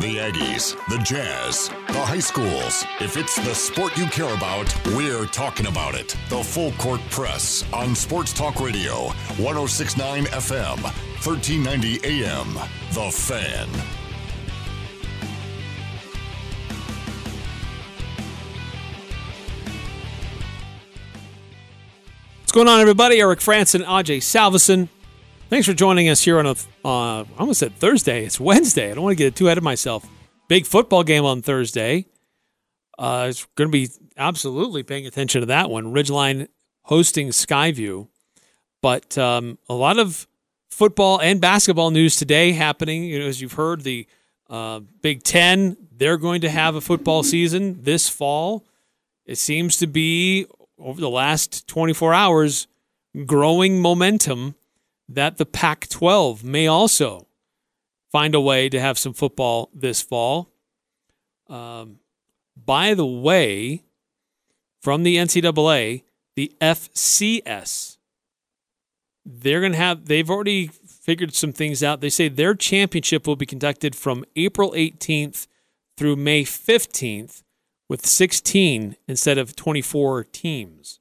The Aggies, the Jazz, the high schools. If it's the sport you care about, we're talking about it. The Full Court Press on Sports Talk Radio, 1069 FM, 1390 AM. The Fan. What's going on, everybody? Eric Frandsen, Ajay Salvesen. Thanks for joining us here on a, uh, I almost said Thursday. It's Wednesday. I don't want to get too ahead of myself. Big football game on Thursday. Uh, it's going to be absolutely paying attention to that one. Ridgeline hosting Sky View. But um, a lot of football and basketball news today happening. You know, as you've heard, the uh, Big Ten, they're going to have a football season this fall. It seems to be, over the last 24 hours, growing momentum that the Pac 12 may also find a way to have some football this fall. Um, by the way, from the NCAA, the FCS, they're going to have, they've already figured some things out. They say their championship will be conducted from April 18th through May 15th with 16 instead of 24 teams.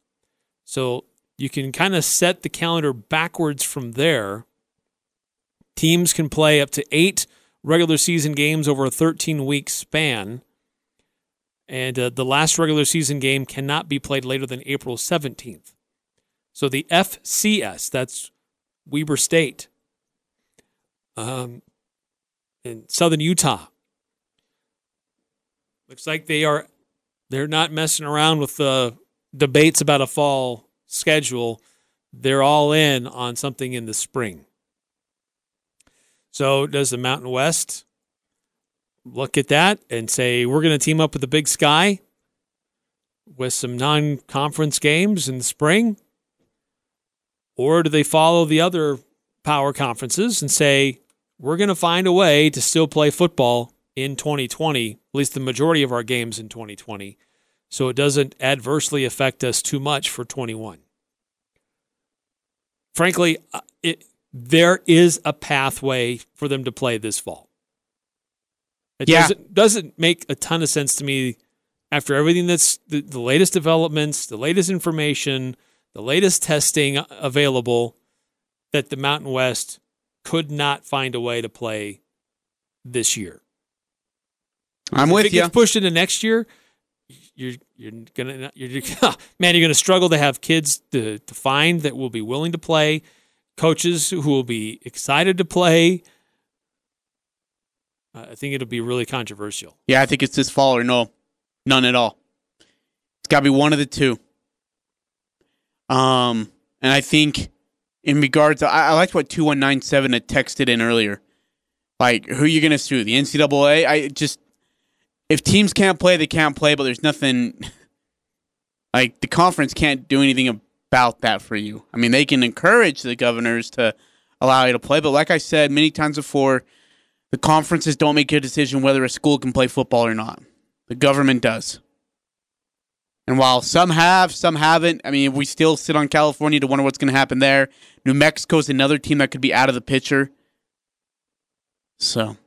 So you can kind of set the calendar backwards from there. Teams can play up to eight regular season games over a 13 week span. And uh, the last regular season game cannot be played later than April 17th. So the FCS, that's Weber State, um, in southern Utah. Looks like they are they're not messing around with the debates about a fall schedule, they're all in on something in the spring. So, does the Mountain West look at that and say, we're going to team up with the Big Sky with some non conference games in the spring? Or do they follow the other power conferences and say, we're going to find a way to still play football in 2020, at least the majority of our games in 2020, so it doesn't adversely affect us too much for 21? Frankly, uh, it, there is a pathway for them to play this fall. It yeah. doesn't, doesn't make a ton of sense to me after everything that's the, the latest developments, the latest information, the latest testing available that the Mountain West could not find a way to play this year. I'm if with it you. Gets pushed into next year. You're you're gonna you're man. You're gonna struggle to have kids to to find that will be willing to play, coaches who will be excited to play. Uh, I think it'll be really controversial. Yeah, I think it's this fall or no, none at all. It's got to be one of the two. Um, and I think in regards, to, I, I liked what two one nine seven had texted in earlier. Like, who are you going to sue? The NCAA? I just if teams can't play, they can't play. But there's nothing like the conference can't do anything about that for you. I mean, they can encourage the governors to allow you to play, but like I said many times before, the conferences don't make a decision whether a school can play football or not. The government does. And while some have, some haven't, I mean, we still sit on California to wonder what's going to happen there. New Mexico's another team that could be out of the picture. So,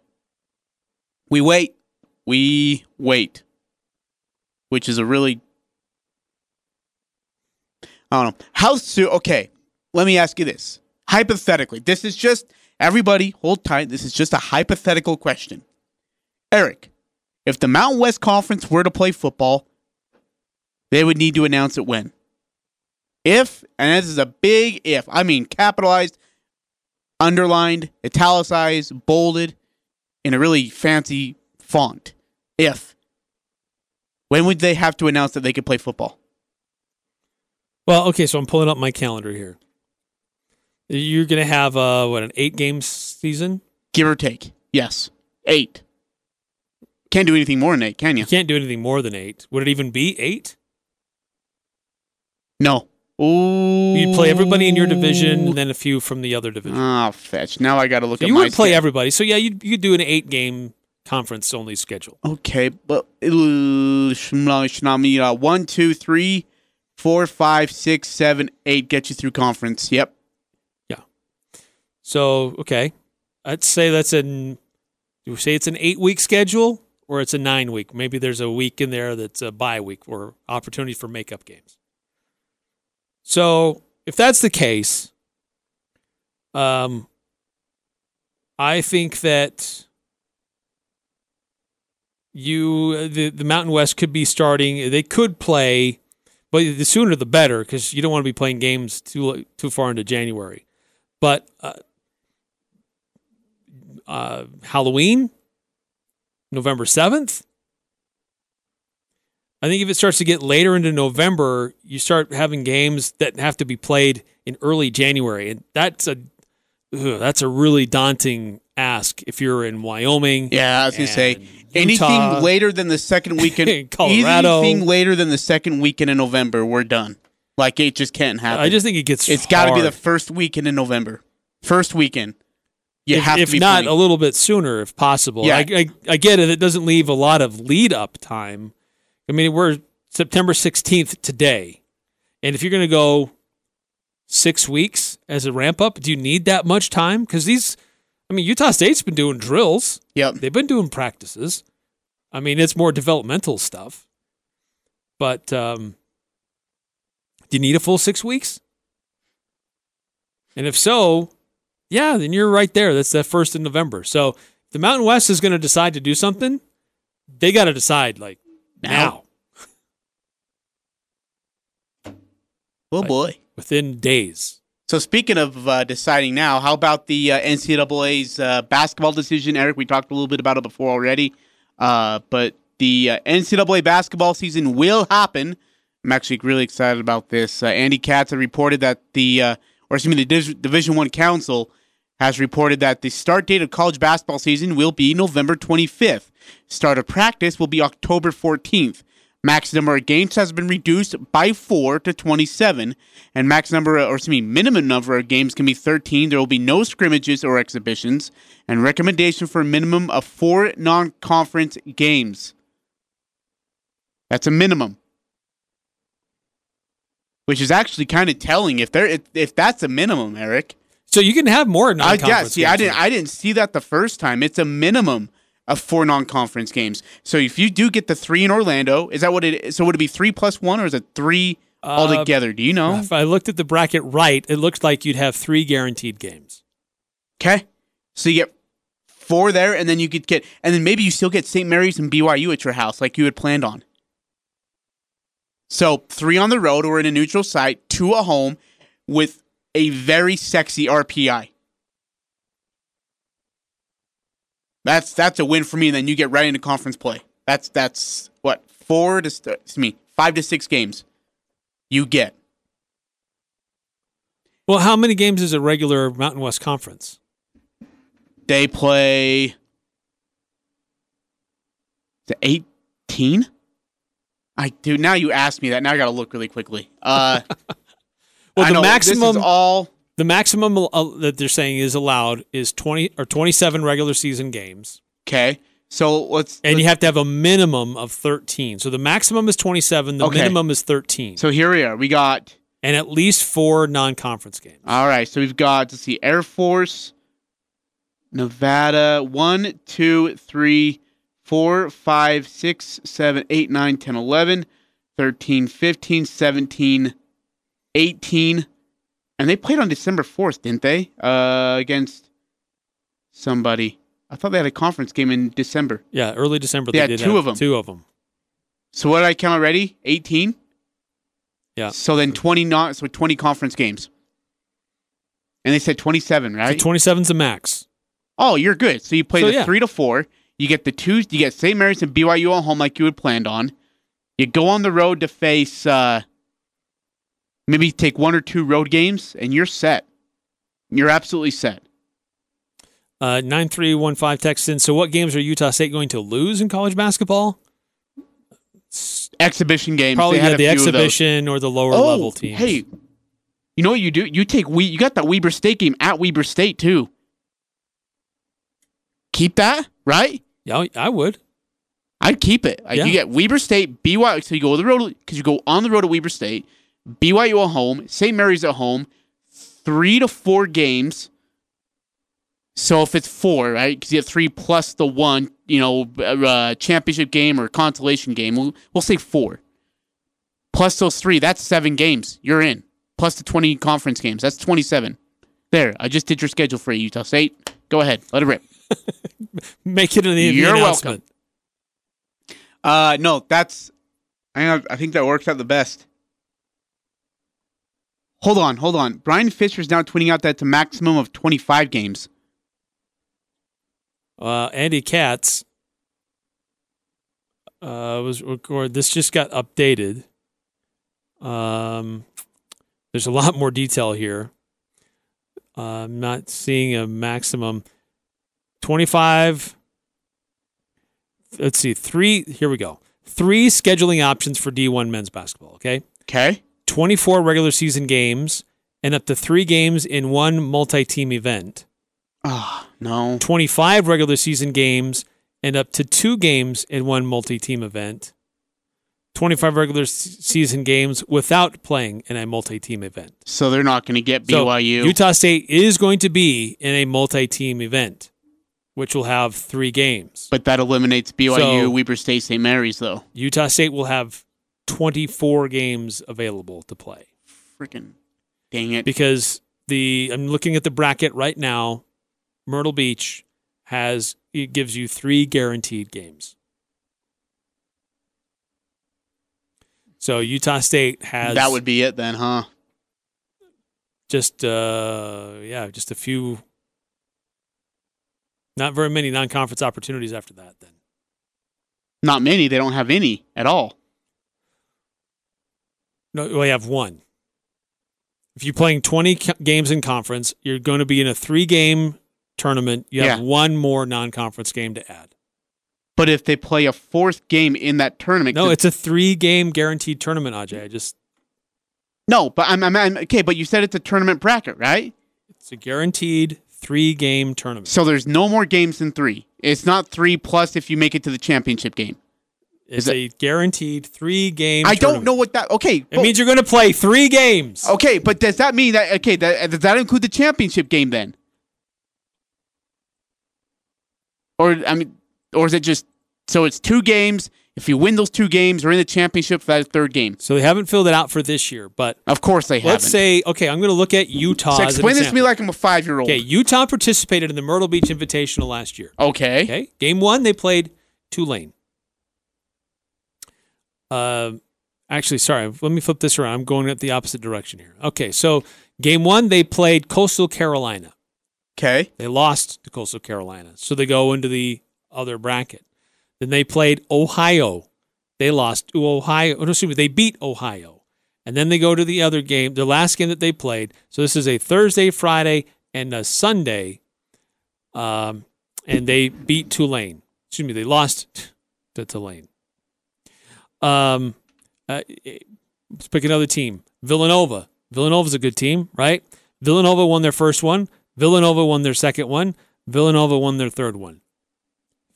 we wait. We wait. Which is a really. I don't know. How soon? Okay, let me ask you this. Hypothetically, this is just. Everybody, hold tight. This is just a hypothetical question. Eric, if the Mountain West Conference were to play football, they would need to announce it when. If, and this is a big if, I mean capitalized, underlined, italicized, bolded, in a really fancy font. If. When would they have to announce that they could play football? Well, okay, so I'm pulling up my calendar here. You're going to have uh, what an eight game season, give or take. Yes, eight. Can't do anything more than eight, can you? You can't do anything more than eight. Would it even be eight? No. Ooh. You'd play everybody in your division, and then a few from the other division. Oh, fetch! Now I got to look so at. You would play schedule. everybody. So yeah, you you do an eight game conference only schedule. Okay, but uh, one, two, three, four, five, six, seven, eight get you through conference. Yep. Yeah. So okay, I'd say that's in Do we say it's an eight week schedule or it's a nine week? Maybe there's a week in there that's a bye week or opportunity for makeup games. So if that's the case, um, I think that you the the Mountain West could be starting. They could play, but the sooner the better because you don't want to be playing games too too far into January. But uh, uh, Halloween, November seventh. I think if it starts to get later into November, you start having games that have to be played in early January, and that's a ugh, that's a really daunting ask if you're in Wyoming. Yeah, I was gonna say and anything later than the second weekend. Colorado. Anything later than the second weekend in November, we're done. Like it just can't happen. I just think it gets. it's got to be the first weekend in November. First weekend. You if, have if to be not playing. a little bit sooner if possible. Yeah. I, I, I get it. It doesn't leave a lot of lead up time. I mean, we're September 16th today. And if you're going to go six weeks as a ramp up, do you need that much time? Because these, I mean, Utah State's been doing drills, Yep. they've been doing practices. I mean, it's more developmental stuff. But um, do you need a full six weeks? And if so, yeah, then you're right there. That's that first of November. So if the Mountain West is going to decide to do something, they got to decide like now, Now. Oh boy. within days. So speaking of uh, deciding now, how about the uh, NCAA's uh, basketball decision, Eric? We talked a little bit about it before already, uh, but the uh, NCAA basketball season will happen. I'm actually really excited about this. Uh, Andy Katz had reported that the, or excuse me, the Dis- Division One Council has reported that the start date of college basketball season will be November 25th. Start of practice will be October 14th. Max number of games has been reduced by four to 27, and max number, or excuse me, minimum number of games can be 13. There will be no scrimmages or exhibitions, and recommendation for a minimum of four non-conference games. That's a minimum, which is actually kind of telling. If there, if, if that's a minimum, Eric, So you can have more uh, I non-conference. yeah, see, I didn't, I didn't see that the first time. It's a minimum of four non-conference games. So if you do get the three in Orlando, is that what it is? So would it be three plus one, or is it three Uh, altogether? Do you know? If I looked at the bracket right, it looked like you'd have three guaranteed games. Okay, so you get four there, and then you could get, and then maybe you still get St. Mary's and BYU at your house, like you had planned on. So three on the road or in a neutral site, two at home, with a very sexy RPI. That's that's a win for me. And then you get right into conference play. That's that's what four to st- excuse me five to six games you get. Well, how many games is a regular Mountain West Conference? They play the eighteen. I do now. You asked me that. Now I got to look really quickly. Uh, Well, I the know, maximum This is all the maximum uh, that they're saying is allowed is 20 or 27 regular season games. okay. So let's. And you have to have a minimum of 13. So the maximum is 27, the Okay. minimum is 13. so here we are. We got and at least four non-conference games. All right, so we've got let's see, Air Force, Nevada, one, two, three, four, five, six, seven, eight, nine, 10, 11, 13, 15, 17, 18. And they played on December 4th, didn't they? Uh, against somebody. I thought they had a conference game in December. Yeah, early December They they, had did two have them. Two of them. So what did I count already? 18? Yeah. So then 20 not so 20 conference games. And they said 27, So right? 27's the max. Oh, you're good. So you play So, the yeah. three to four. You get the two. You get St. Mary's and BYU at home, like you had planned on. You go on the road to face uh, maybe take one or two road games, and you're set. You're absolutely set. Uh, 9315 text in. So what games are Utah State going to lose in college basketball? Exhibition games. Probably they had yeah, the exhibition or the lower Oh, level teams. hey, you know what you do? You take we. You got that Weber State game at Weber State too. Keep that right. Yeah, I would. I'd keep it. Like Yeah. You get Weber State, BYU. So you go the road because you go on the road to Weber State, BYU at home, St. Mary's at home, three to four games, So if it's four, right? Because you have three plus the one, you know, uh, championship game or consolation game. We'll, we'll say four. Plus those three, that's seven games. You're in. Plus the 20 conference games. That's 27. There, I just did your schedule for you, Utah State. Go ahead. Let it rip. Make it an the, the You're announcement. Uh, no, that's. I, I think that works out the best. Hold on, hold on. Brian Fisher is now tweeting out that it's a maximum of 25 games. Uh, Andy Katz uh, was recorded. This just got updated. Um, there's a lot more detail here. Uh, I'm not seeing a maximum 25. Let's see, three. Here we go. Three scheduling options for D1 men's basketball. Okay. Okay. 24 regular season games and up to three games in one multi team event. Ah, no. 25 regular season games and up to two games in one multi team event. 25 regular season games without playing in a multi team event. So they're not going to get So BYU. Utah State is going to be in a multi team event, which will have three games. but that eliminates BYU, So- Weber State, St. Mary's, though. Utah State will have 24 games available to play. Freaking dang it. because the I'm looking at the bracket right now. Myrtle Beach has it gives you three guaranteed games. So Utah State has that would be it then, huh? just uh yeah just a few, not very many non-conference opportunities after that. Then Not many. They don't have any at all. No, we have one. If you're playing 20 games in conference, you're going to be in a three-game tournament. You have Yeah. one more non-conference game to add. But if they play a fourth game in that tournament, no, it's a three game guaranteed tournament, Ajay. I just no. But I'm, I'm, I'm okay. But you said it's a tournament bracket, right? it's a guaranteed three game tournament. So there's no more games than three. It's not three plus if you make it to the championship game. It's is a guaranteed three game I don't know what that. Okay, It but- means you're going to play three games. okay, but does that mean that? Okay, that, does that include the championship game then? Or I mean, or is it just so it's two games? If you win those two games, or in the championship for that third game. So they haven't filled it out for this year, but Of course they have. let's haven't. say okay, I'm going to look at Utah. so as an explain this to me like I'm a five year old. okay, Utah participated in the Myrtle Beach Invitational last year. Okay. Okay, game one they played Tulane. Uh, actually, sorry. Let me flip this around. I'm going up the opposite direction here. Okay, so game one they played Coastal Carolina. Okay. They lost to Coastal Carolina, so they go into the other bracket. Then they played Ohio. They lost to Ohio. Oh, no, excuse me, they beat Ohio, and then they go to the other game, the last game that they played. So this is a Thursday, Friday, and a Sunday, um, and they beat Tulane. Excuse me, they lost to Tulane. Um, uh, let's pick another team. Villanova. Villanova's a good team, right? Villanova won their first one. Villanova won their second one. Villanova won their third one.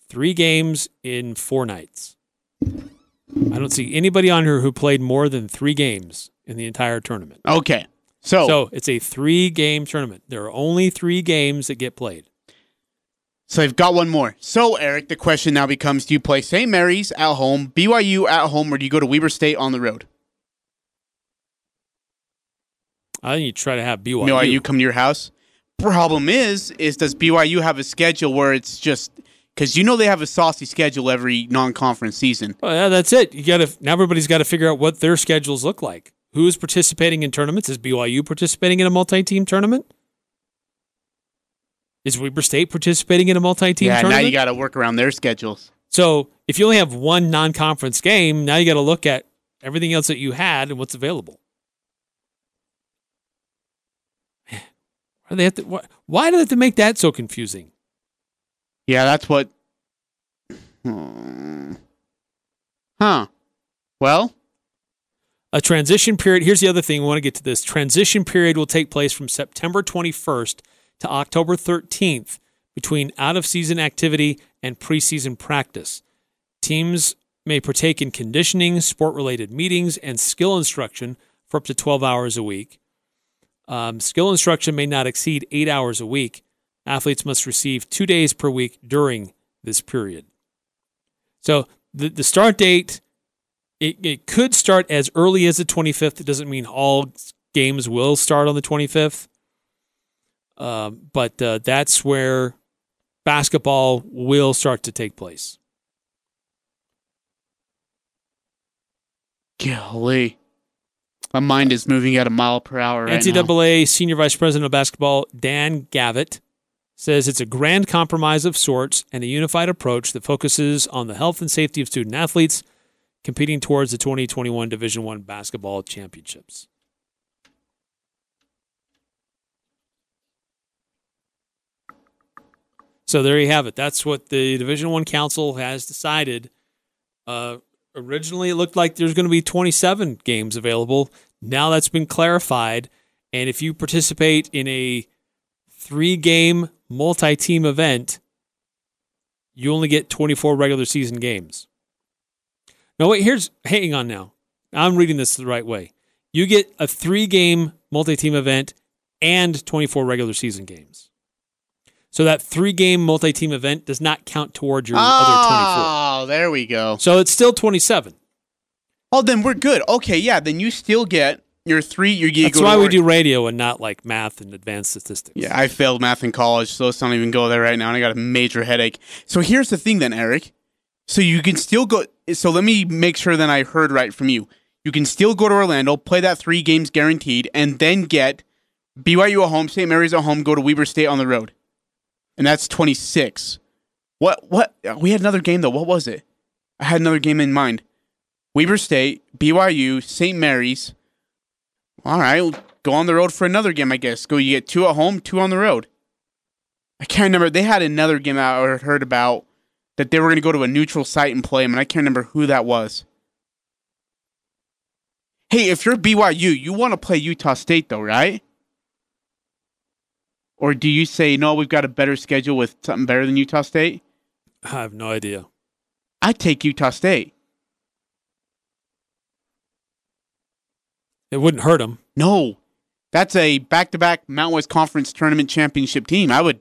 Three games in four nights. I don't see anybody on here who played more than three games in the entire tournament. Okay. So, So it's a three game tournament. There are only three games that get played. So I've got one more. So Eric, the question now becomes: Do you play St. Mary's at home, BYU at home, or do you go to Weber State on the road? I think you try to have BYU. BYU come to your house. Problem is, is does BYU have a schedule where it's just because you know they have a saucy schedule every non-conference season. Well, yeah, that's it. You got to now. Everybody's got to figure out what their schedules look like. Who is participating in tournaments? Is BYU participating in a multi-team tournament? Is Weber State participating in a multi-team yeah, tournament? now you got to work around their schedules. So if you only have one non-conference game, now you got to look at everything else that you had and what's available. Why do they have to? Why, why do they have to make that so confusing? Yeah, that's what. Hmm. Huh. Well, A transition period. Here's the other thing. We want to get to this. Transition period will take place from September 21st to October 13th between out of season activity and preseason practice. Teams may partake in conditioning, sport related meetings, and skill instruction for up to 12 hours a week. Um, skill instruction may not exceed eight hours a week. Athletes must receive two days per week during this period. So the, the start date, it, it could start as early as the 25th. It doesn't mean all games will start on the 25th. Um, but uh, that's where basketball will start to take place. Golly. My mind is moving at a mile per hour right now. NCAA Senior Vice President of Basketball Dan Gavitt says it's a grand compromise of sorts and a unified approach that focuses on the health and safety of student athletes competing towards the 2021 Division 1 basketball championships. So there you have it. That's what the Division 1 Council has decided. Uh, originally it looked like there's going to be 27 games available. Now that's been clarified and if you participate in a 3-game multi-team event, you only get 24 regular season games. No, wait, here's hang on now. I'm reading this the right way. You get a 3-game multi-team event and 24 regular season games. So that three game multi team event does not count towards your oh, other 24. Oh, there we go. So it's still 27. Oh, then we're good. Okay, yeah, then you still get your three. You, you That's why we do radio and not like math and advanced statistics. Yeah, I failed math in college, so let's not even go there right now. And I got a major headache. So here's the thing, then, Eric. So you can still go. So let me make sure that I heard right from you. You can still go to Orlando, play that three games guaranteed, and then get BYU at home, St. Mary's at home, go to Weber State on the road, and that's 26. What? What? We had another game though. What was it? I had another game in mind. Weber State, BYU, St. Mary's. All right, we'll go on the road for another game. I guess go. You get two at home, two on the road. I can't remember. They had another game I heard about that they were going to go to a neutral site and play them, and I can't remember who that was. Hey, if you're BYU, you want to play Utah State, though, right? Or do you say, no, we've got a better schedule with something better than Utah State? I have no idea. I take Utah State. It wouldn't hurt them. No, that's a back to back Mountain West Conference tournament championship team. I would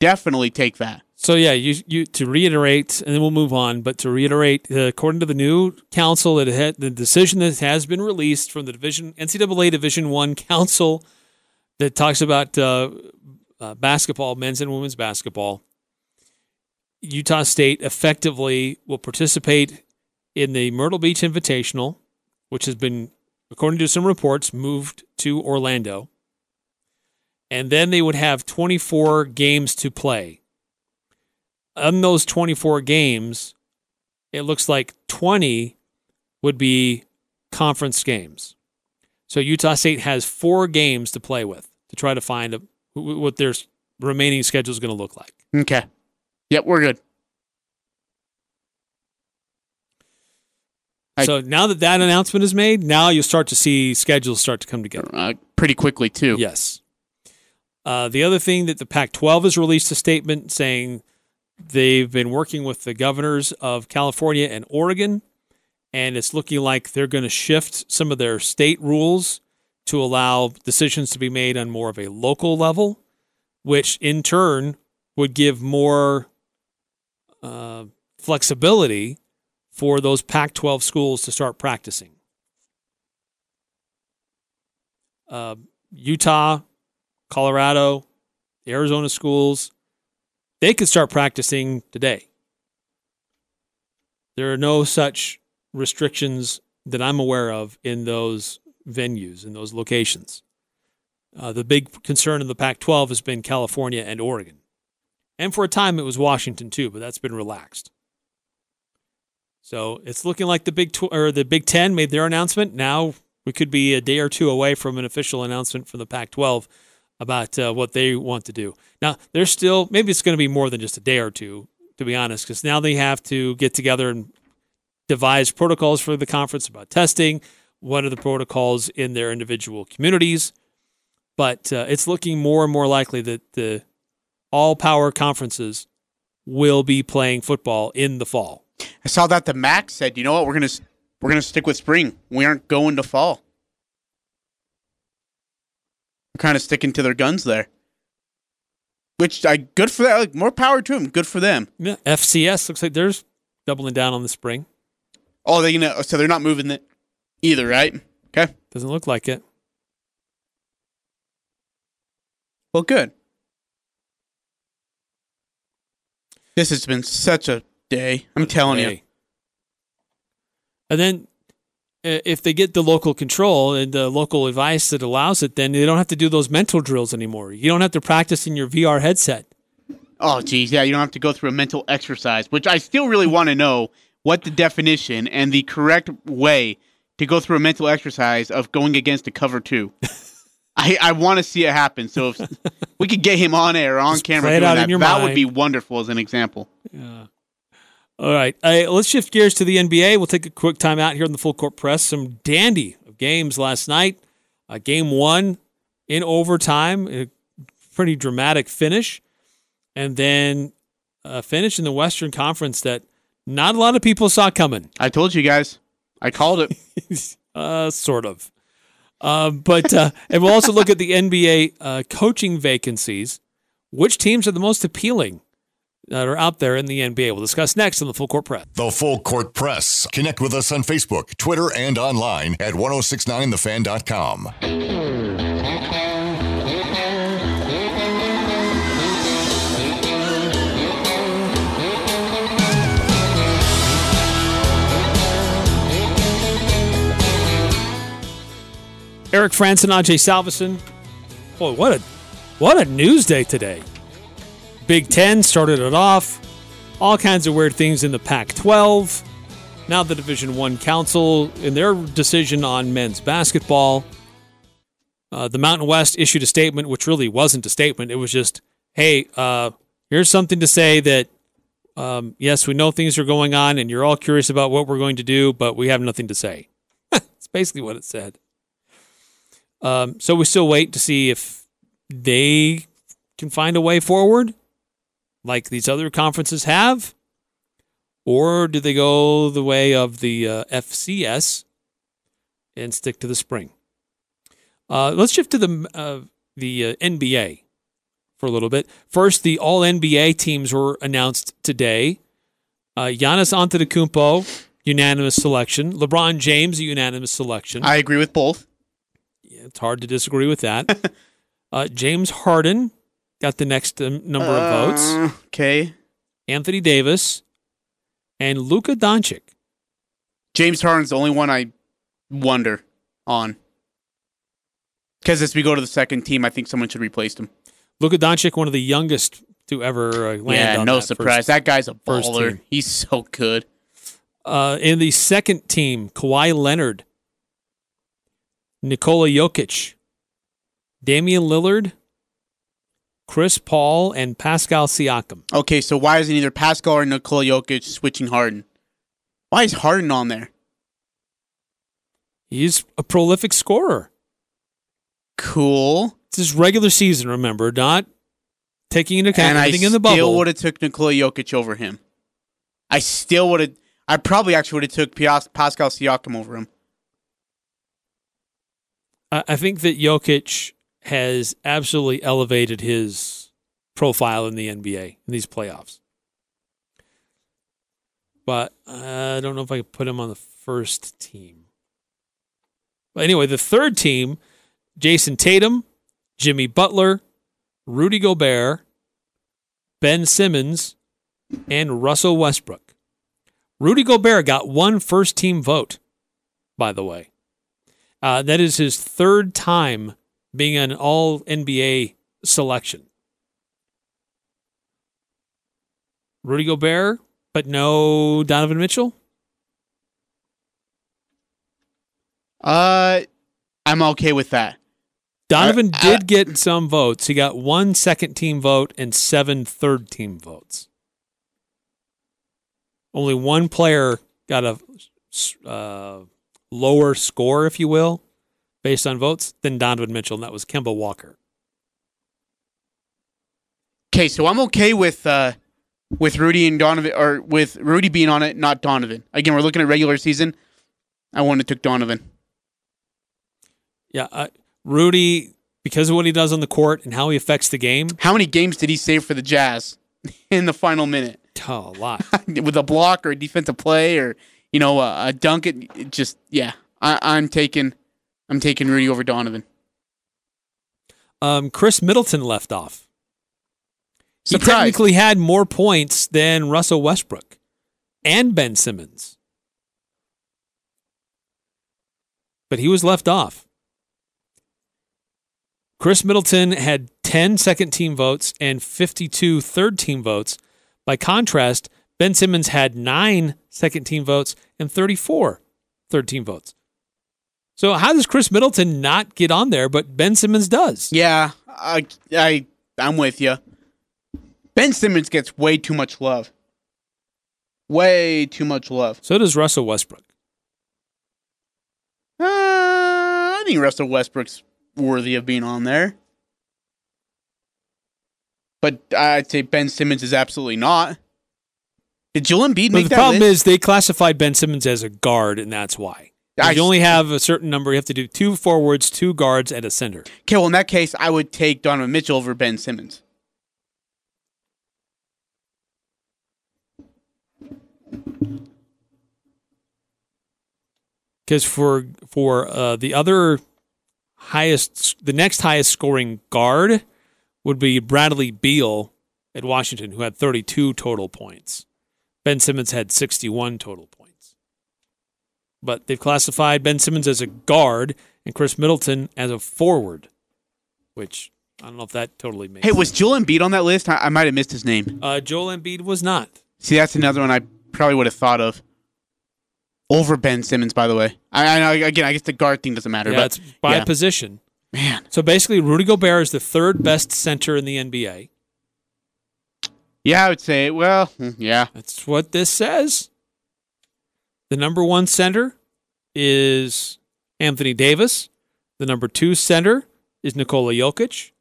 definitely take that. So yeah, you you to reiterate, and then we'll move on. But to reiterate, uh, according to the new council, that had, the decision that has been released from the division NCAA Division One Council that talks about uh, uh, basketball, men's and women's basketball. Utah State effectively will participate in the Myrtle Beach Invitational, which has been, according to some reports, moved to Orlando. And then they would have 24 games to play. On those 24 games, it looks like 20 would be conference games. So Utah State has four games to play with to try to find a, what their remaining schedule is going to look like. Okay. Yep, we're good. I- so now that that announcement is made, now you'll start to see schedules start to come together. Uh, pretty quickly, too. Yes. Uh, the other thing that the Pac 12 has released a statement saying they've been working with the governors of California and Oregon, and it's looking like they're going to shift some of their state rules to allow decisions to be made on more of a local level, which in turn would give more uh, flexibility for those Pac 12 schools to start practicing. Uh, Utah, Colorado, Arizona schools, they could start practicing today. There are no such restrictions that I'm aware of in those venues, in those locations. Uh, the big concern in the Pac 12 has been California and Oregon. And for a time, it was Washington too, but that's been relaxed. So it's looking like the Big tw- or the Big Ten made their announcement. Now we could be a day or two away from an official announcement from the Pac-12 about uh, what they want to do. Now they're still maybe it's going to be more than just a day or two, to be honest, because now they have to get together and devise protocols for the conference about testing. What are the protocols in their individual communities? But uh, it's looking more and more likely that the all power conferences will be playing football in the fall. I saw that the MAC said, you know what, we're gonna we're gonna stick with spring. We aren't going to fall. We're kind of sticking to their guns there. which I good for that. Like, more power to them. Good for them. Yeah, FCS looks like they're doubling down on the spring. Oh, they gonna so they're not moving it either, right? Okay. Doesn't look like it. Well, good. This has been such a day. I'm telling you. And then uh, if they get the local control and the local advice that allows it, then they don't have to do those mental drills anymore. You don't have to practice in your VR headset. Oh, geez, yeah, you don't have to go through a mental exercise, which I still really want to know what the definition and the correct way to go through a mental exercise of going against a cover two. I, I want to see it happen. So if we could get him on air, on Just camera, doing that, that mind. would be wonderful as an example. Yeah. All right, uh, let's shift gears to the NBA. We'll take a quick time out here in the full court press. Some dandy of games last night. Uh, game one in overtime, a pretty dramatic finish, and then a finish in the Western Conference that not a lot of people saw coming. I told you guys. I called it. uh, sort of. Uh, but uh, and we'll also look at the NBA uh, coaching vacancies. Which teams are the most appealing that are out there in the NBA? We'll discuss next on the Full Court Press. The Full Court Press. Connect with us on Facebook, Twitter, and online at 1069thefan.com. Eric Frandsen, Ajay Salvesen. Boy, what a what a news day today. Big Ten started it off. All kinds of weird things in the Pac-12. Now the Division One Council in their decision on men's basketball. Uh, the Mountain West issued a statement, which really wasn't a statement. It was just, "Hey, uh, here's something to say that um, yes, we know things are going on, and you're all curious about what we're going to do, but we have nothing to say." It's basically what it said. Um, so we still wait to see if they can find a way forward, like these other conferences have, or do they go the way of the uh, FCS and stick to the spring? Uh, let's shift to the uh, the uh, NBA for a little bit. First, the All NBA teams were announced today. Uh, Giannis Antetokounmpo, unanimous selection. LeBron James, a unanimous selection. I agree with both. It's hard to disagree with that. uh, James Harden got the next um, number of votes. Okay. Anthony Davis and Luka Doncic. James Harden's the only one I wonder on. Because as we go to the second team, I think someone should replace him. Luka Doncic, one of the youngest to ever uh, land yeah, no that surprise. First. that guy's a baller. He's so good. Uh, in the second team, Kawhi Leonard, Nikola Jokic, Damian Lillard, Chris Paul, and Pascal Siakam. Okay, so why isn't either Pascal or Nikola Jokic switching Harden? Why is Harden on there? He's a prolific scorer. Cool. It's his regular season, remember, not taking into account and I anything in the bubble. I still would have took Nikola Jokic over him. I still would have. I probably actually would have took Pascal Siakam over him. I think that Jokic has absolutely elevated his profile in the NBA in these playoffs. But I don't know if I could put him on the first team. But anyway, the third team Jayson Tatum, Jimmy Butler, Rudy Gobert, Ben Simmons, and Russell Westbrook. Rudy Gobert got one first team vote, by the way. Uh, that is his third time being an all NBA selection. Rudy Gobert, but no Donovan Mitchell. Uh, I'm okay with that. Donovan Uh, did get some votes. He got one second team vote and seven third team votes. Only one player got a uh, lower score, if you will, based on votes than Donovan Mitchell, and that was Kemba Walker. Okay, so I'm okay with uh with Rudy and Donovan, or with Rudy being on it, not Donovan. Again, we're looking at regular season. I wouldn't have took Donovan. Yeah, uh, Rudy because of what he does on the court and how he affects the game. How many games did he save for the Jazz in the final minute? Oh, a lot. With a block or a defensive play or you know a, a dunk. It, just yeah. I, I'm taking I'm taking Rudy over Donovan. Um, Khris Middleton left off. He technically had more points than Russell Westbrook and Ben Simmons. But he was left off. Khris Middleton had 10 second team votes and 52 third team votes. By contrast, Ben Simmons had nine second team votes and 34 third team votes. So, how does Khris Middleton not get on there, but Ben Simmons does? Yeah, I I I'm with you. Ben Simmons gets way too much love. Way too much love. So does Russell Westbrook. Uh, I think Russell Westbrook's worthy of being on there. But I'd say Ben Simmons is absolutely not. Did Joel Embiid make the that problem list? is they classified Ben Simmons as a guard, and that's why. I- you only have a certain number. You have to do two forwards, two guards, and a center. Okay, well, in that case, I would take Donovan Mitchell over Ben Simmons. Because for for uh, the other highest, the next highest scoring guard would be Bradley Beal at Washington, who had 32 total points. Ben Simmons had 61 total points. But they've classified Ben Simmons as a guard and Khris Middleton as a forward, which I don't know if that totally makes Hey, sense. was Joel Embiid on that list? I, I might have missed his name. Uh, Joel Embiid was not. See, that's another one I probably would have thought of. Over Ben Simmons, by the way. I, I know, again, I guess the guard thing doesn't matter, Yeah, but it's by yeah. position. man, So basically, Rudy Gobert is the third best center in the NBA. Yeah, I would say, well, hmm, yeah, That's what this says. The number one center is Anthony Davis. The number two center is Nikola Jokic.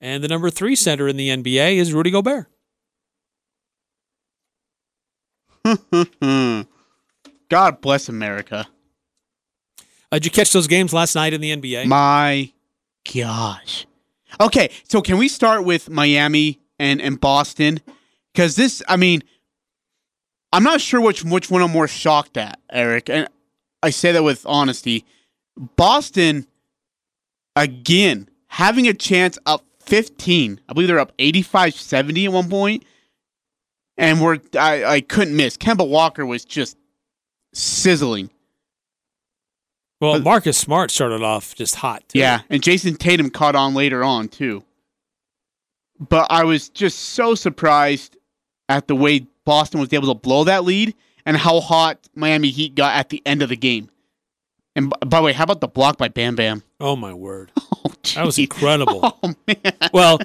And the number three center in the NBA is Rudy Gobert. God bless America. Uh, did you catch those games last night in the NBA? My gosh. Okay, so can we start with Miami and, and Boston? Because this, I mean, I'm not sure which which one I'm more shocked at, Eric, and I say that with honesty. Boston, again, having a chance up 15. I believe they're up 85-70 at one point, and we're I, I couldn't miss. Kemba Walker was just sizzling. well, Marcus Smart started off just hot. Too. Yeah, and Jayson Tatum caught on later on too. But I was just so surprised at the way Boston was able to blow that lead and how hot Miami Heat got at the end of the game. And b- by the way, how about the block by Bam Bam? Oh, my word. Oh, That was incredible. Oh man. Well,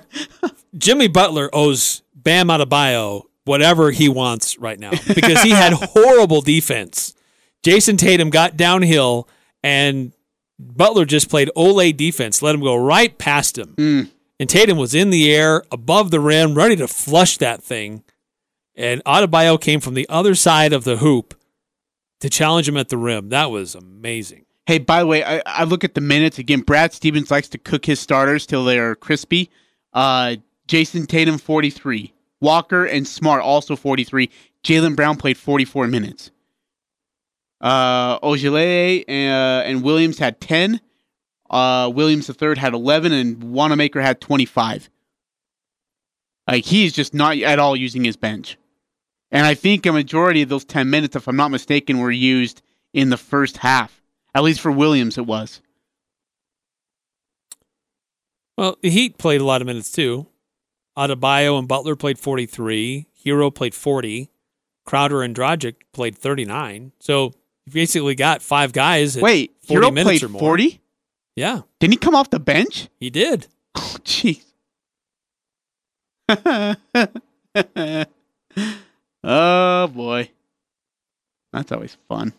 Jimmy Butler owes Bam Adebayo whatever he wants right now because he had horrible defense. Jayson Tatum got downhill and Butler just played Ole defense, let him go right past him. Mm. And Tatum was in the air above the rim, ready to flush that thing. And Adebayo came from the other side of the hoop to challenge him at the rim. That was amazing. Hey, by the way, I, I look at the minutes again. Brad Stevens likes to cook his starters till they are crispy. Uh, Jayson Tatum, 43. Walker and Smart, also 43. Jaylen Brown played 44 minutes. Uh, Ojeleye uh, and Williams had 10. Uh, Williams III had 11, and Wanamaker had 25. Like, he's just not at all using his bench. And I think a majority of those 10 minutes, if I'm not mistaken, were used in the first half. At least for Williams, it was. Well, the Heat played a lot of minutes too. Adebayo and Butler played 43. Herro played 40. Crowder and Dragic played 39. So you basically got five guys. At Wait, 40 Herro minutes played or more. 40? Yeah, Didn't he come off the bench? he did. Oh, jeez. oh, boy. That's always fun.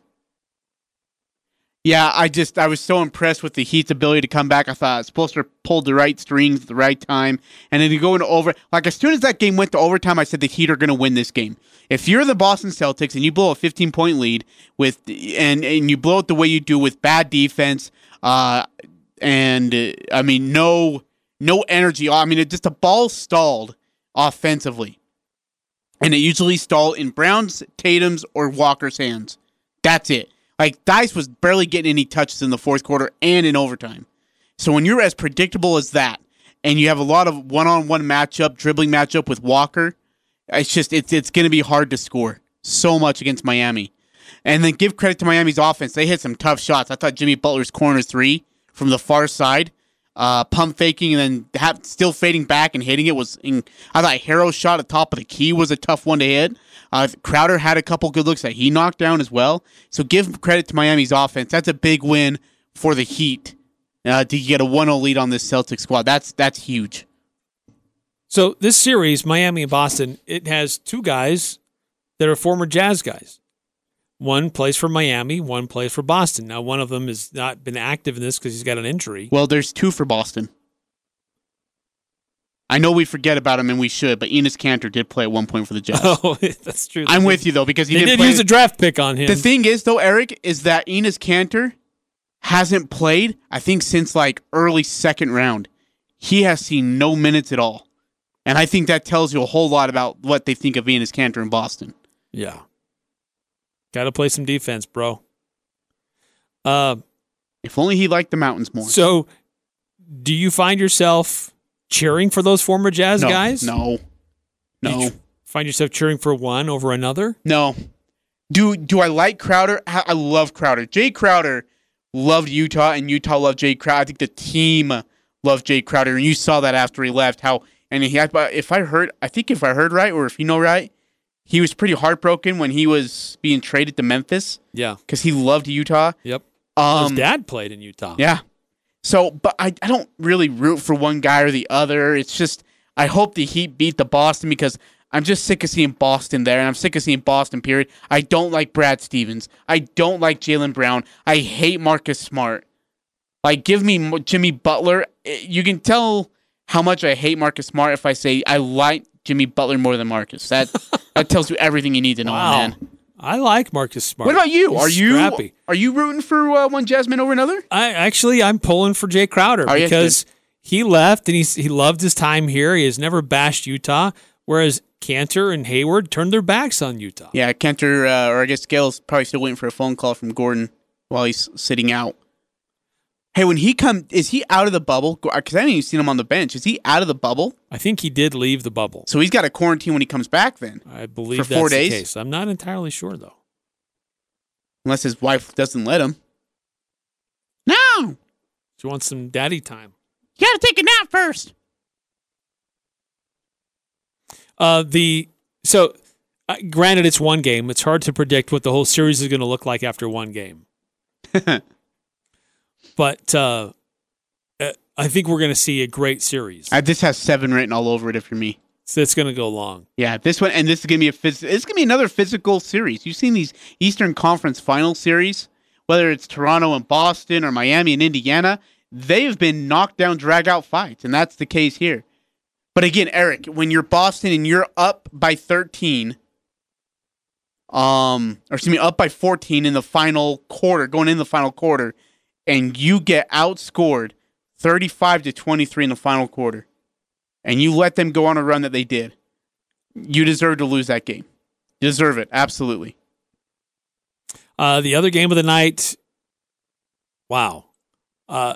Yeah, I just I was so impressed with the Heat's ability to come back. I thought supposed pulled the right strings at the right time, and then to go into over. Like as soon as that game went to overtime, I said the Heat are going to win this game. If you're the Boston Celtics and you blow a 15 point lead with and and you blow it the way you do with bad defense, uh, and uh, I mean no no energy. I mean, it just the ball stalled offensively, and it usually stalled in Brown's, Tatum's, or Walker's hands. That's it. Like Dice was barely getting any touches in the fourth quarter and in overtime. So when you're as predictable as that, and you have a lot of one-on-one matchup, dribbling matchup with Walker, it's just it's it's going to be hard to score so much against Miami. And then give credit to Miami's offense; they hit some tough shots. I thought Jimmy Butler's corner three from the far side, uh, pump faking and then have, still fading back and hitting it was. In, I thought Herro's shot at top of the key was a tough one to hit. Uh, Crowder had a couple good looks that he knocked down as well. So give credit to Miami's offense. That's a big win for the Heat uh, to get a 1-0 lead on this Celtic squad. That's that's huge. So this series, Miami and Boston, it has two guys that are former Jazz guys. One plays for Miami, one plays for Boston. Now, one of them has not been active in this because he's got an injury. Well, there's two for Boston. I know we forget about him and we should, but Enes Kanter did play at one point for the Jets. Oh, that's true. I'm with you though because he They did, did use a draft pick on him. The thing is, though, Eric, is that Enes Kanter hasn't played, I think, since like early second round. He has seen no minutes at all. And I think that tells you a whole lot about what they think of Enes Kanter in Boston. yeah. Got to play some defense, bro. Uh, If only he liked the mountains more. so, do you find yourself cheering for those former Jazz no, guys? No. No. you find yourself cheering for one over another? No. Do do I like Crowder? I I love Crowder. Jae Crowder loved Utah, and Utah loved Jae Crowder. I think the team loved Jae Crowder, and you saw that after he left. How and he but if I heard, I think if I heard right, or if you know right, he was pretty heartbroken when he was being traded to Memphis Yeah. because he loved Utah. Yep. Um, His dad played in Utah. yeah. So, but I, I don't really root for one guy or the other. It's just I hope the Heat beat the Boston because I'm just sick of seeing Boston there, and I'm sick of seeing Boston. Period. I don't like Brad Stevens. I don't like Jaylen Brown. I hate Marcus Smart. Like, give me Jimmy Butler. Eh, You can tell how much I hate Marcus Smart if I say I like Jimmy Butler more than Marcus. That that tells you everything you need to know, Wow. man. I like Marcus Smart. What about you? He's are you scrappy. are you rooting for uh, one Jasmine over another? I actually I'm pulling for Jae Crowder Are because he left and he's he loved his time here. He has never bashed Utah, whereas Kanter and Hayward turned their backs on Utah. Yeah, Kanter, uh, or I guess Gale's probably still waiting for a phone call from Gordon while he's sitting out. Hey, when he come, is he out of the bubble? Because I haven't even seen him on the bench. Is he out of the bubble? I think he did leave the bubble. So he's got to quarantine when he comes back, then, I believe For four days? I'm not entirely sure though. unless his wife doesn't let him. No, She wants some daddy time. you got to take a nap first. Uh, the so uh, granted it's one game. It's hard to predict what the whole series is going to look like after one game. but uh, uh, I think we're going to see a great series. Uh, this has seven written all over it. If you're me, so it's going to go long. yeah, this one and this is gonna be a phys- It's gonna be another physical series. You've seen these Eastern Conference Final series, whether it's Toronto and Boston or Miami and Indiana. They've been knocked down, drag out fights, and that's the case here. But again, Eric, when you're Boston and you're up by 13, um, or excuse me, up by 14 in the final quarter, going in the final quarter, and you get outscored 35 to 23 in the final quarter, and you let them go on a run that they did, you deserve to lose that game. You deserve it, absolutely. Uh, the other game of the night. Wow. Uh,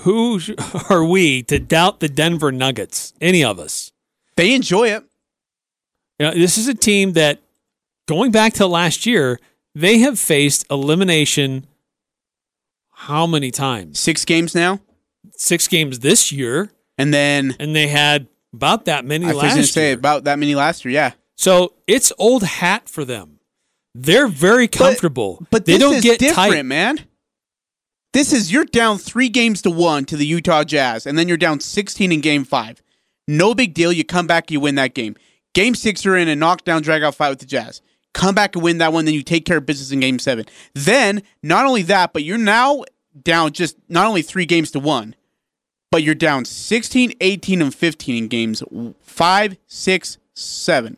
who are we to doubt the Denver Nuggets? Any of us? They enjoy it. You know, this is a team that, going back to last year, they have faced elimination. How many times? Six games now, Six games this year, and then and they had about that many I was last going to say year. about that many last year. Yeah, so it's old hat for them. They're very comfortable, but they this don't is get different, tight. man. This is you're down three games to one to the Utah Jazz, and then you're down 16 in Game Five. No big deal. You come back, you win that game. Game six, you're in a knockdown, drag out fight with the Jazz. Come back and win that one, then you take care of business in Game Seven. Then not only that, but you're now down just not only three games to one, but you're down 16, 18, and 15 in games five, six, seven.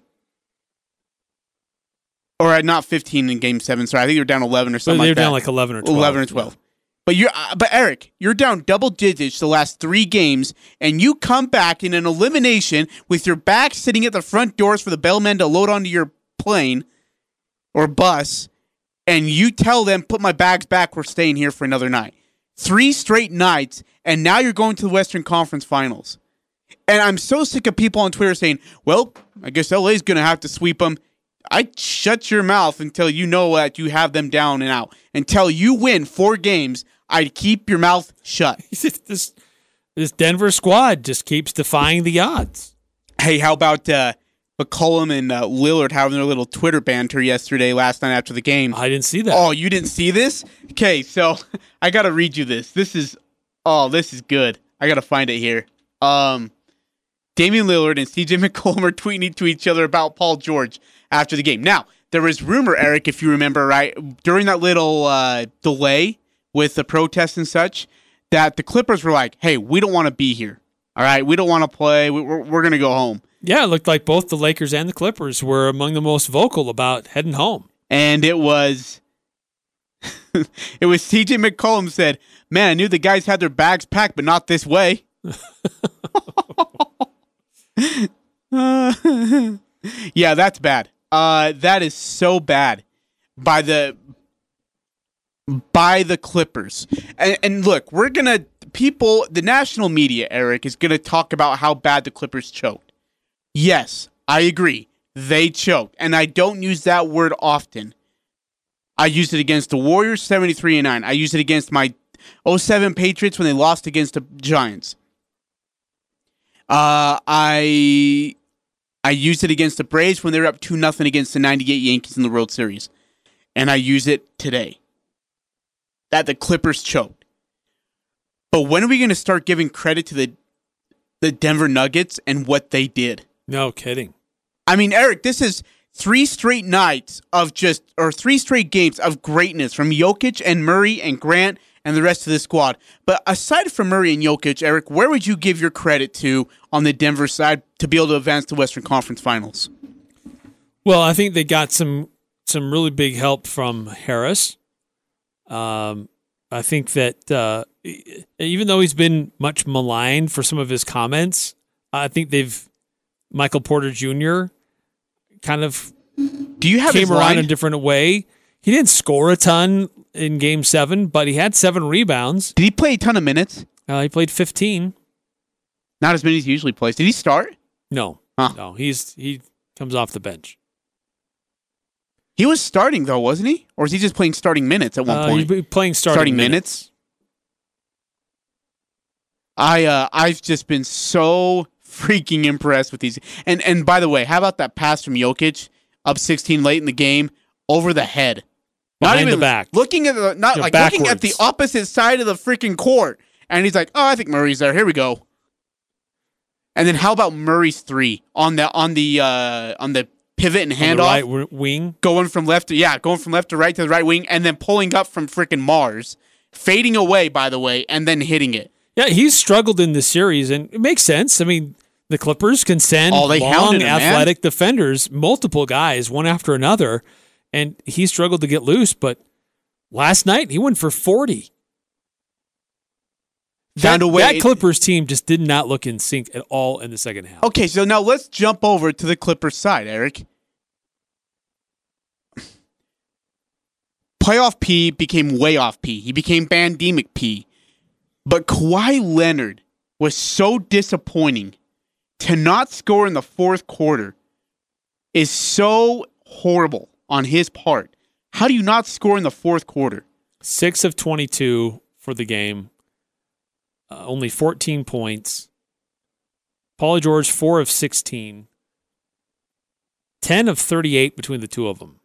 Or uh, not 15 in game seven. Sorry, I think you're down 11 or something they're like that. down like eleven or twelve. 11 or 12. But you're, uh, but Eric, you're down double digits the last three games, and you come back in an elimination with your back sitting at the front doors for the bellman to load onto your plane or bus, and you tell them, "Put my bags back. We're staying here for another night." Three straight nights, and now you're going to the Western Conference Finals. And I'm so sick of people on Twitter saying, "Well, I guess LA's going to have to sweep them." I shut your mouth until you know that you have them down and out. Until you win four games, I'd keep your mouth shut. this this Denver squad just keeps defying the odds. Hey, how about uh, McCollum and uh, Lillard having their little Twitter banter yesterday, last night after the game? I didn't see that. Oh, you didn't see this? Okay, so I got to read you this. This is, oh, this is good. I got to find it here. Um, Damian Lillard and CJ McCollum are tweeting to each other about Paul George after the game. Now, there was rumor, Eric, if you remember, right, during that little uh, delay with the protests and such, that the Clippers were like, hey, we don't want to be here. All right, we don't want to play. We're, we're going to go home. Yeah, it looked like both the Lakers and the Clippers were among the most vocal about heading home. And it was. it was CJ McCollum said, Man, I knew the guys had their bags packed, but not this way. uh, yeah, that's bad. Uh, that is so bad by the by the Clippers. And, and look, we're gonna people. The national media, Eric, is gonna talk about how bad the Clippers choked. Yes, I agree. They choked, and I don't use that word often. I used it against the Warriors, seventy three and nine. I used it against my 07 Patriots when they lost against the Giants. Uh, I I used it against the Braves when they were up 2 nothing against the 98 Yankees in the World Series. And I use it today. That the Clippers choked. But when are we going to start giving credit to the the Denver Nuggets and what they did? No kidding. I mean, Eric, this is three straight nights of just or three straight games of greatness from Jokic and Murray and Grant and the rest of the squad. But aside from Murray and Jokic, Eric, where would you give your credit to on the Denver side to be able to advance to Western Conference Finals? Well, I think they got some some really big help from Harris. Um, I think that uh, even though he's been much maligned for some of his comments, I think they've Michael Porter Jr. kind of do you have came around in a different way. He didn't score a ton in Game Seven, but he had seven rebounds. Did he play a ton of minutes? Uh, he played fifteen. Not as many as he usually plays. Did he start? No, huh. no. He's he comes off the bench. He was starting though, wasn't he? Or was he just playing starting minutes at one uh, point? Playing starting, starting minutes. minutes. I uh, I've just been so freaking impressed with these. And and by the way, how about that pass from Jokic up 16 late in the game over the head? Behind not even the back. Looking at the not like backwards. looking at the opposite side of the freaking court. And he's like, "Oh, I think Murray's there. Here we go." And then how about Murray's three on the on the uh, on the pivot and handoff right wing, going from left to yeah, going from left to right to the right wing, and then pulling up from freaking Mars, fading away by the way, and then hitting it. Yeah, he's struggled in the series, and it makes sense. I mean, the Clippers can send oh, long, him, athletic man. defenders, multiple guys, one after another, and he struggled to get loose. But last night he went for forty. That, that, Clippers team just did not look in sync at all in the second half. Okay, so now let's jump over to the Clippers side, Eric. Playoff P became way off P. He became pandemic P. But Kawhi Leonard was so disappointing to not score in the fourth quarter is so horrible on his part. How do you not score in the fourth quarter? Six of 22 for the game, uh, only 14 points. Paul George, four of 16, 10 of 38 between the two of them.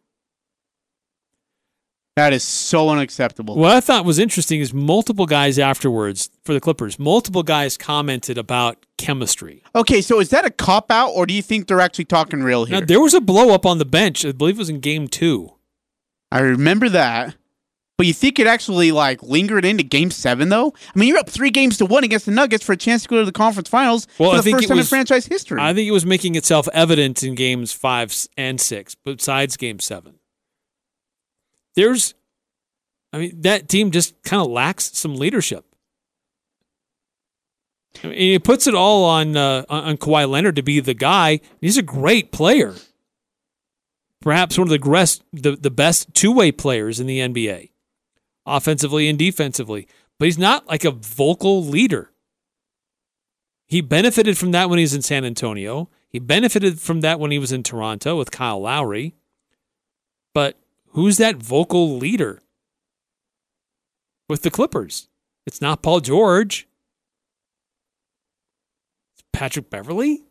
That is so unacceptable. What I thought was interesting is multiple guys afterwards for the Clippers, multiple guys commented about chemistry. Okay, so is that a cop out, or do you think they're actually talking real here? Now, there was a blow up on the bench. I believe it was in game two. I remember that. But you think it actually like lingered into Game Seven, though? I mean, you're up three games to one against the Nuggets for a chance to go to the conference finals well, for the first time was, in franchise history. I think it was making itself evident in games five and six, besides Game Seven there's I mean, that team just kind of lacks some leadership. I mean, he puts it all on uh, on Kawhi Leonard to be the guy. He's a great player, perhaps one of the best the, the best two way players in the NBA, offensively and defensively. But he's not like a vocal leader. He benefited from that when he was in San Antonio. He benefited from that when he was in Toronto with Kyle Lowry. But who's that vocal leader with the Clippers? It's not Paul George. It's Patrick Beverley.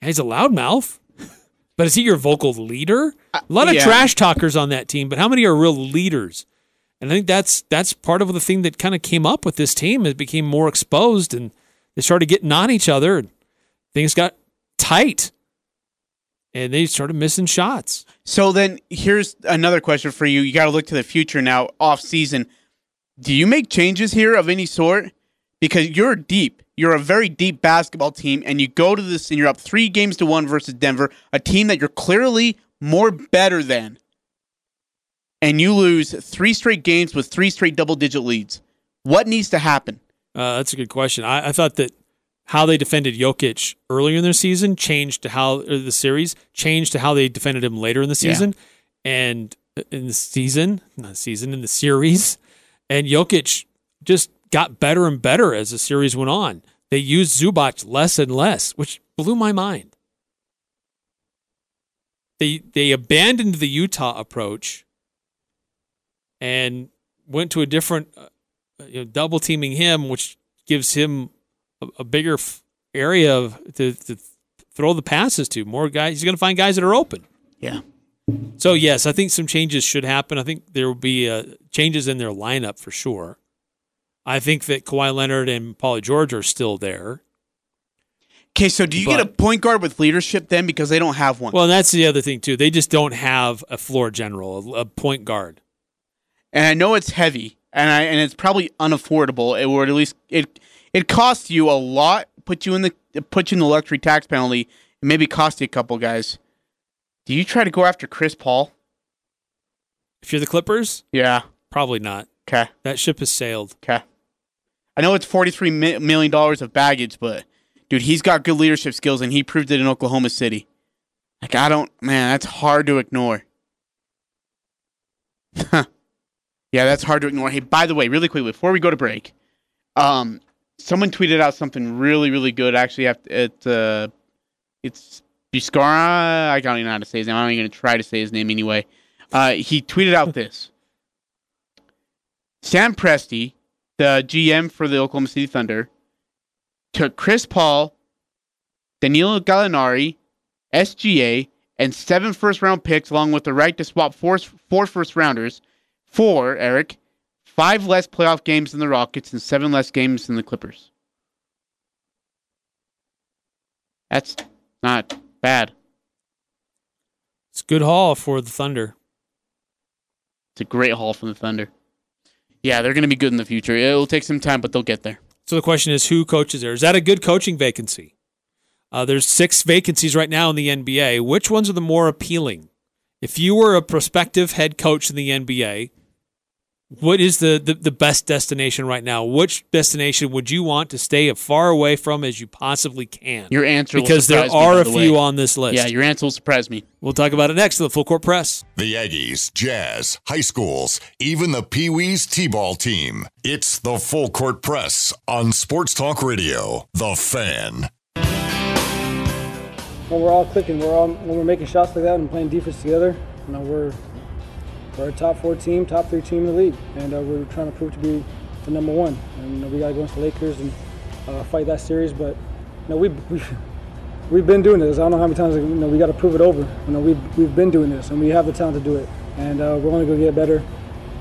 Yeah, he's a loudmouth. But is he your vocal leader? Uh, A lot of yeah. trash talkers on that team, but how many are real leaders? And I think that's that's part of the thing that kind of came up with this team. It became more exposed, and they started getting on each other. And things got tight, and they started missing shots. So then here's another question for you. You got to look to the future now, off season. Do you make changes here of any sort? Because you're deep. You're a very deep basketball team, and you go to this and you're up three games to one versus Denver, a team that you're clearly more better than. And you lose three straight games with three straight double digit leads. What needs to happen? Uh, that's a good question. I, I thought that how they defended Jokic earlier in their season changed to how or the series changed to how they defended him later in the Yeah. season, and in the season, not season, in the series, and Jokic just got better and better as the series went on. They used Zubac less and less, which blew my mind. They they abandoned the Utah approach and went to a different uh, you know, double teaming him, which gives him a, a bigger f- area of, to, to throw the passes to. More guys, he's going to find guys that are open. Yeah. So yes, I think some changes should happen. I think there will be uh, changes in their lineup for sure. I think that Kawhi Leonard and Paulie George are still there. Okay, so do you get a point guard with leadership then because they don't have one? Well, that's the other thing too. They just don't have a floor general, a, a point guard. and I know it's heavy, and I and it's probably unaffordable. It would at least it it costs you a lot. Put you in the put you in the luxury tax penalty, and maybe cost you a couple guys. Do you try to go after Chris Paul? If you're the Clippers, Yeah. probably not. Okay. That ship has sailed. Okay. I know it's forty three million dollars of baggage, but dude, he's got good leadership skills, and he proved it in Oklahoma City. Like I don't, man, that's hard to ignore. yeah, that's hard to ignore. Hey, by the way, really quickly before we go to break, um, someone tweeted out something really, really good. Actually, uh, it's Biscara. I don't even know how to say his name. I'm not even gonna try to say his name anyway. Uh, he tweeted out this. Sam Presti, the GM for the Oklahoma City Thunder, took Chris Paul, Danilo Gallinari, SGA, and seven first round picks, along with the right to swap four, four first rounders for Eric, five less playoff games than the Rockets and seven less games than the Clippers. That's not bad. It's a good haul for the Thunder. It's a great haul from the Thunder. Yeah, they're going to be good in the future. It'll take some time, but they'll get there. So the question is, who coaches there? Is that a good coaching vacancy? Uh, there's six vacancies right now in the NBA. Which ones are the more appealing? If you were a prospective head coach in the NBA, what is the, the, the best destination right now? Which destination would you want to stay as far away from as you possibly can? Your answer will because there surprise me, are by a few way. on this list. Yeah, your answer will surprise me. we'll talk about it next to the Full Court Press. The Aggies, Jazz, high schools, even the Pee Wees T-ball team. It's the Full Court Press on Sports Talk Radio. The Fan. when we're all clicking, we're all when we're making shots like that and playing defense together. You know, we're we're a top four team, top three team in the league, and uh, we're trying to prove to be the number one. And we got to go against the Lakers and uh, fight that series. But you know, we we we've been doing this. I don't know how many times you know we got to prove it over. You know, we've we've been doing this, and we have the talent to do it. And uh, we're only gonna get better.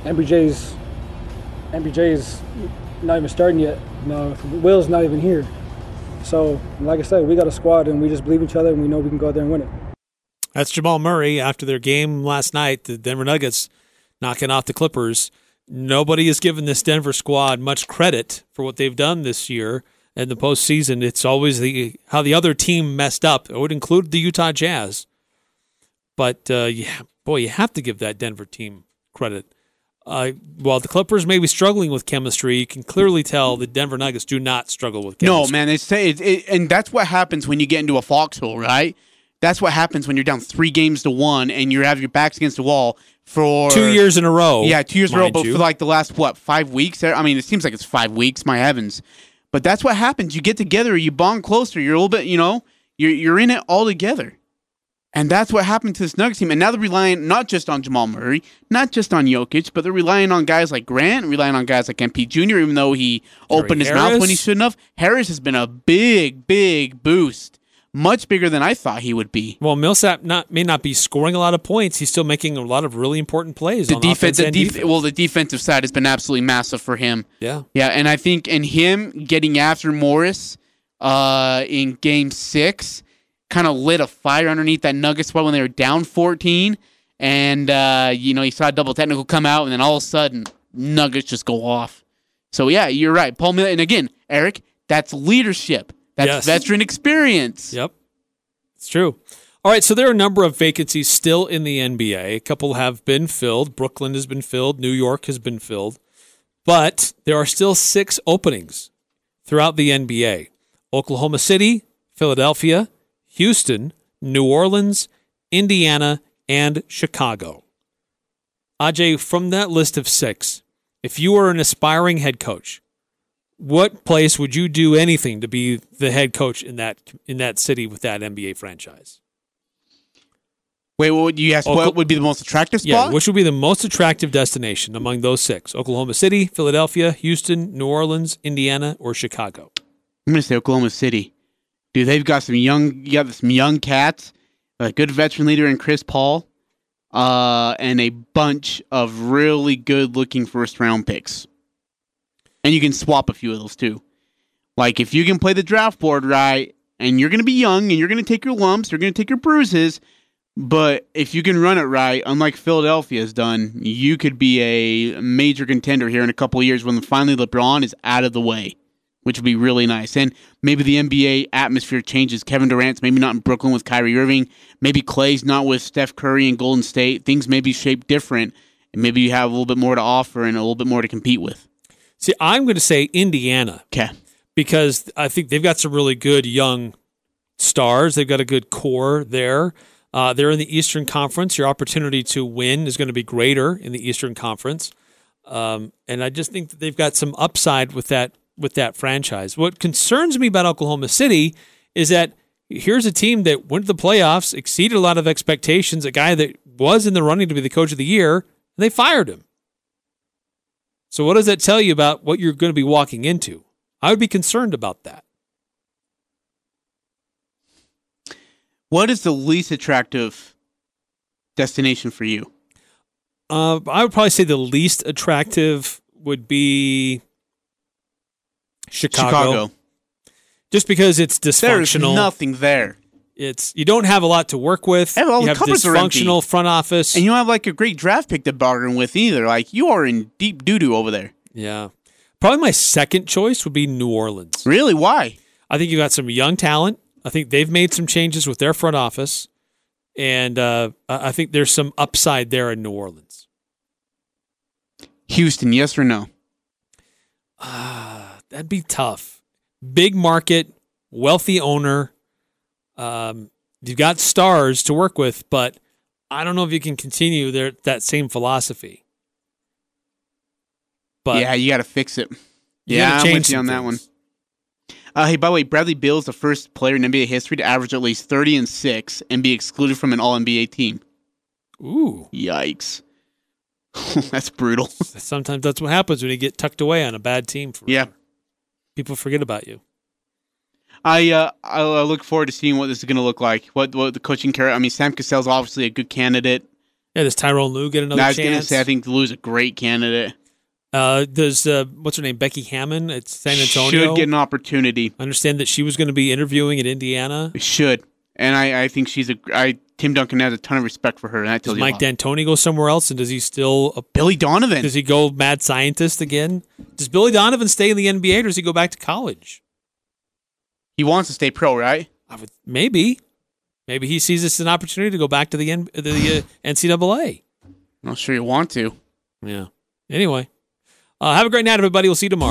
MPJ's MPJ's not even starting yet. No, Will's not even here. So, like I said, we got a squad and we just believe each other and we know we can go out there and win it. That's Jamal Murray after their game last night, the Denver Nuggets knocking off the Clippers. Nobody has given this Denver squad much credit for what they've done this year in the postseason. It's always the how the other team messed up. It would include the Utah Jazz. But uh, yeah, boy, you have to give that Denver team credit. Uh, while the Clippers may be struggling with chemistry, you can clearly tell the Denver Nuggets do not struggle with chemistry. No, man, it's, it, it, and that's what happens when you get into a foxhole, right? That's what happens when you're down three games to one and you have your backs against the wall for Two years in a row. Yeah, two years in a row, but you. for like the last what five weeks? I mean, it seems like it's five weeks. My heavens! But that's what happens. You get together, you bond closer. You're a little bit, you know, you're you're in it all together, and that's what happened to this Nuggets team. And now they're relying not just on Jamal Murray, not just on Jokic, but they're relying on guys like Grant, relying on guys like MP Jr. Even though he opened his mouth when he shouldn't have, Harris has been a big, big boost, much bigger than I thought he would be. Well, Millsap not may not be scoring a lot of points. He's still making a lot of really important plays The on defense, the and def- defense. well, the defensive side has been absolutely massive for him. yeah, Yeah, and I think and him getting after Morris uh, in Game Six kind of lit a fire underneath that Nuggets squad when they were down 14, and uh, you know you saw a double technical come out, and then all of a sudden Nuggets just go off. So yeah, you're right, Paul Miller, and again, Eric, that's leadership, that's Yes. veteran experience. Yep. It's true. All right, so there are a number of vacancies still in the NBA. A couple have been filled. Brooklyn has been filled. New York has been filled. But there are still six openings throughout the NBA Oklahoma City, Philadelphia, Houston, New Orleans, Indiana, and Chicago. Ajay, from that list of six, if you were an aspiring head coach, what place would you do anything to be the head coach in that in that city with that NBA franchise? Wait, what would you ask? What would be the most attractive spot? Yeah, which would be the most attractive destination among those six? Oklahoma City, Philadelphia, Houston, New Orleans, Indiana, or Chicago? I'm gonna say Oklahoma City. Dude, they've got some young, you got some young cats, a good veteran leader in Chris Paul, uh, and a bunch of really good-looking first-round picks. And you can swap a few of those too. Like if you can play the draft board right, and you're gonna be young, and you're gonna take your lumps, you're gonna take your bruises, but if you can run it right, unlike Philadelphia has done, you could be a major contender here in a couple of years when finally LeBron is out of the way which would be really nice. And maybe the NBA atmosphere changes. Kevin Durant's maybe not in Brooklyn with Kyrie Irving. Maybe Clay's not with Steph Curry and Golden State. Things may be shaped different. And maybe you have a little bit more to offer and a little bit more to compete with. See, I'm going to say Indiana Okay. because I think they've got some really good young stars. They've got a good core there. Uh, they're in the Eastern Conference. Your opportunity to win is going to be greater in the Eastern Conference, um, and I just think that they've got some upside with that with that franchise. What concerns me about Oklahoma City is that here's a team that went to the playoffs, exceeded a lot of expectations. A guy that was in the running to be the coach of the year, and they fired him. So, what does that tell you about what you're going to be walking into? I would be concerned about that. What is the least attractive destination for you? Uh, I would probably say the least attractive would be Chicago, just because it's dysfunctional. There's nothing there. It's you don't have a lot to work with. And all you the have cupboards are empty. dysfunctional front office. And you don't have like a great draft pick to bargain with either. Like you are in deep doo doo over there. yeah, probably my second choice would be New Orleans. Really? Why? I think you got some young talent. I think they've made some changes with their front office, and uh, I I think there's some upside there in New Orleans. Houston, yes or no? Ah, that'd be tough. Big market, wealthy owner. Um, you've got stars to work with, but I don't know if you can continue their that same philosophy. But yeah, you got to fix it. yeah, I'm with you on that one. Uh, hey, by the way, Bradley Beal is the first player in NBA history to average at least 30 and 6 and be excluded from an All NBA team. Ooh, Yikes. That's brutal. sometimes that's what happens when you get tucked away on a bad team. For Yeah. people forget about you. I uh, I I look forward to seeing what this is going to look like. What what the coaching career. I mean, Sam Cassell's obviously a good candidate. Yeah, does Tyrone Lue get another I was going to say I think Lue's a great candidate. uh, does uh, what's her name, Becky Hammon at San Antonio? Should get an opportunity. I understand that she was going to be interviewing at Indiana. Should. And I, I think she's a I Tim Duncan has a ton of respect for her, and that Does tells a Mike. D'Antoni go somewhere else, and does he still uh, Billy Donovan. Does he go mad scientist again? Does Billy Donovan stay in the NBA or does he go back to college? He wants to stay pro, right? I would maybe, Maybe he sees this as an opportunity to go back to the N- the uh, NCAA. I'm not sure you want to. Yeah. Anyway, uh, have a great night, everybody. We'll see you tomorrow.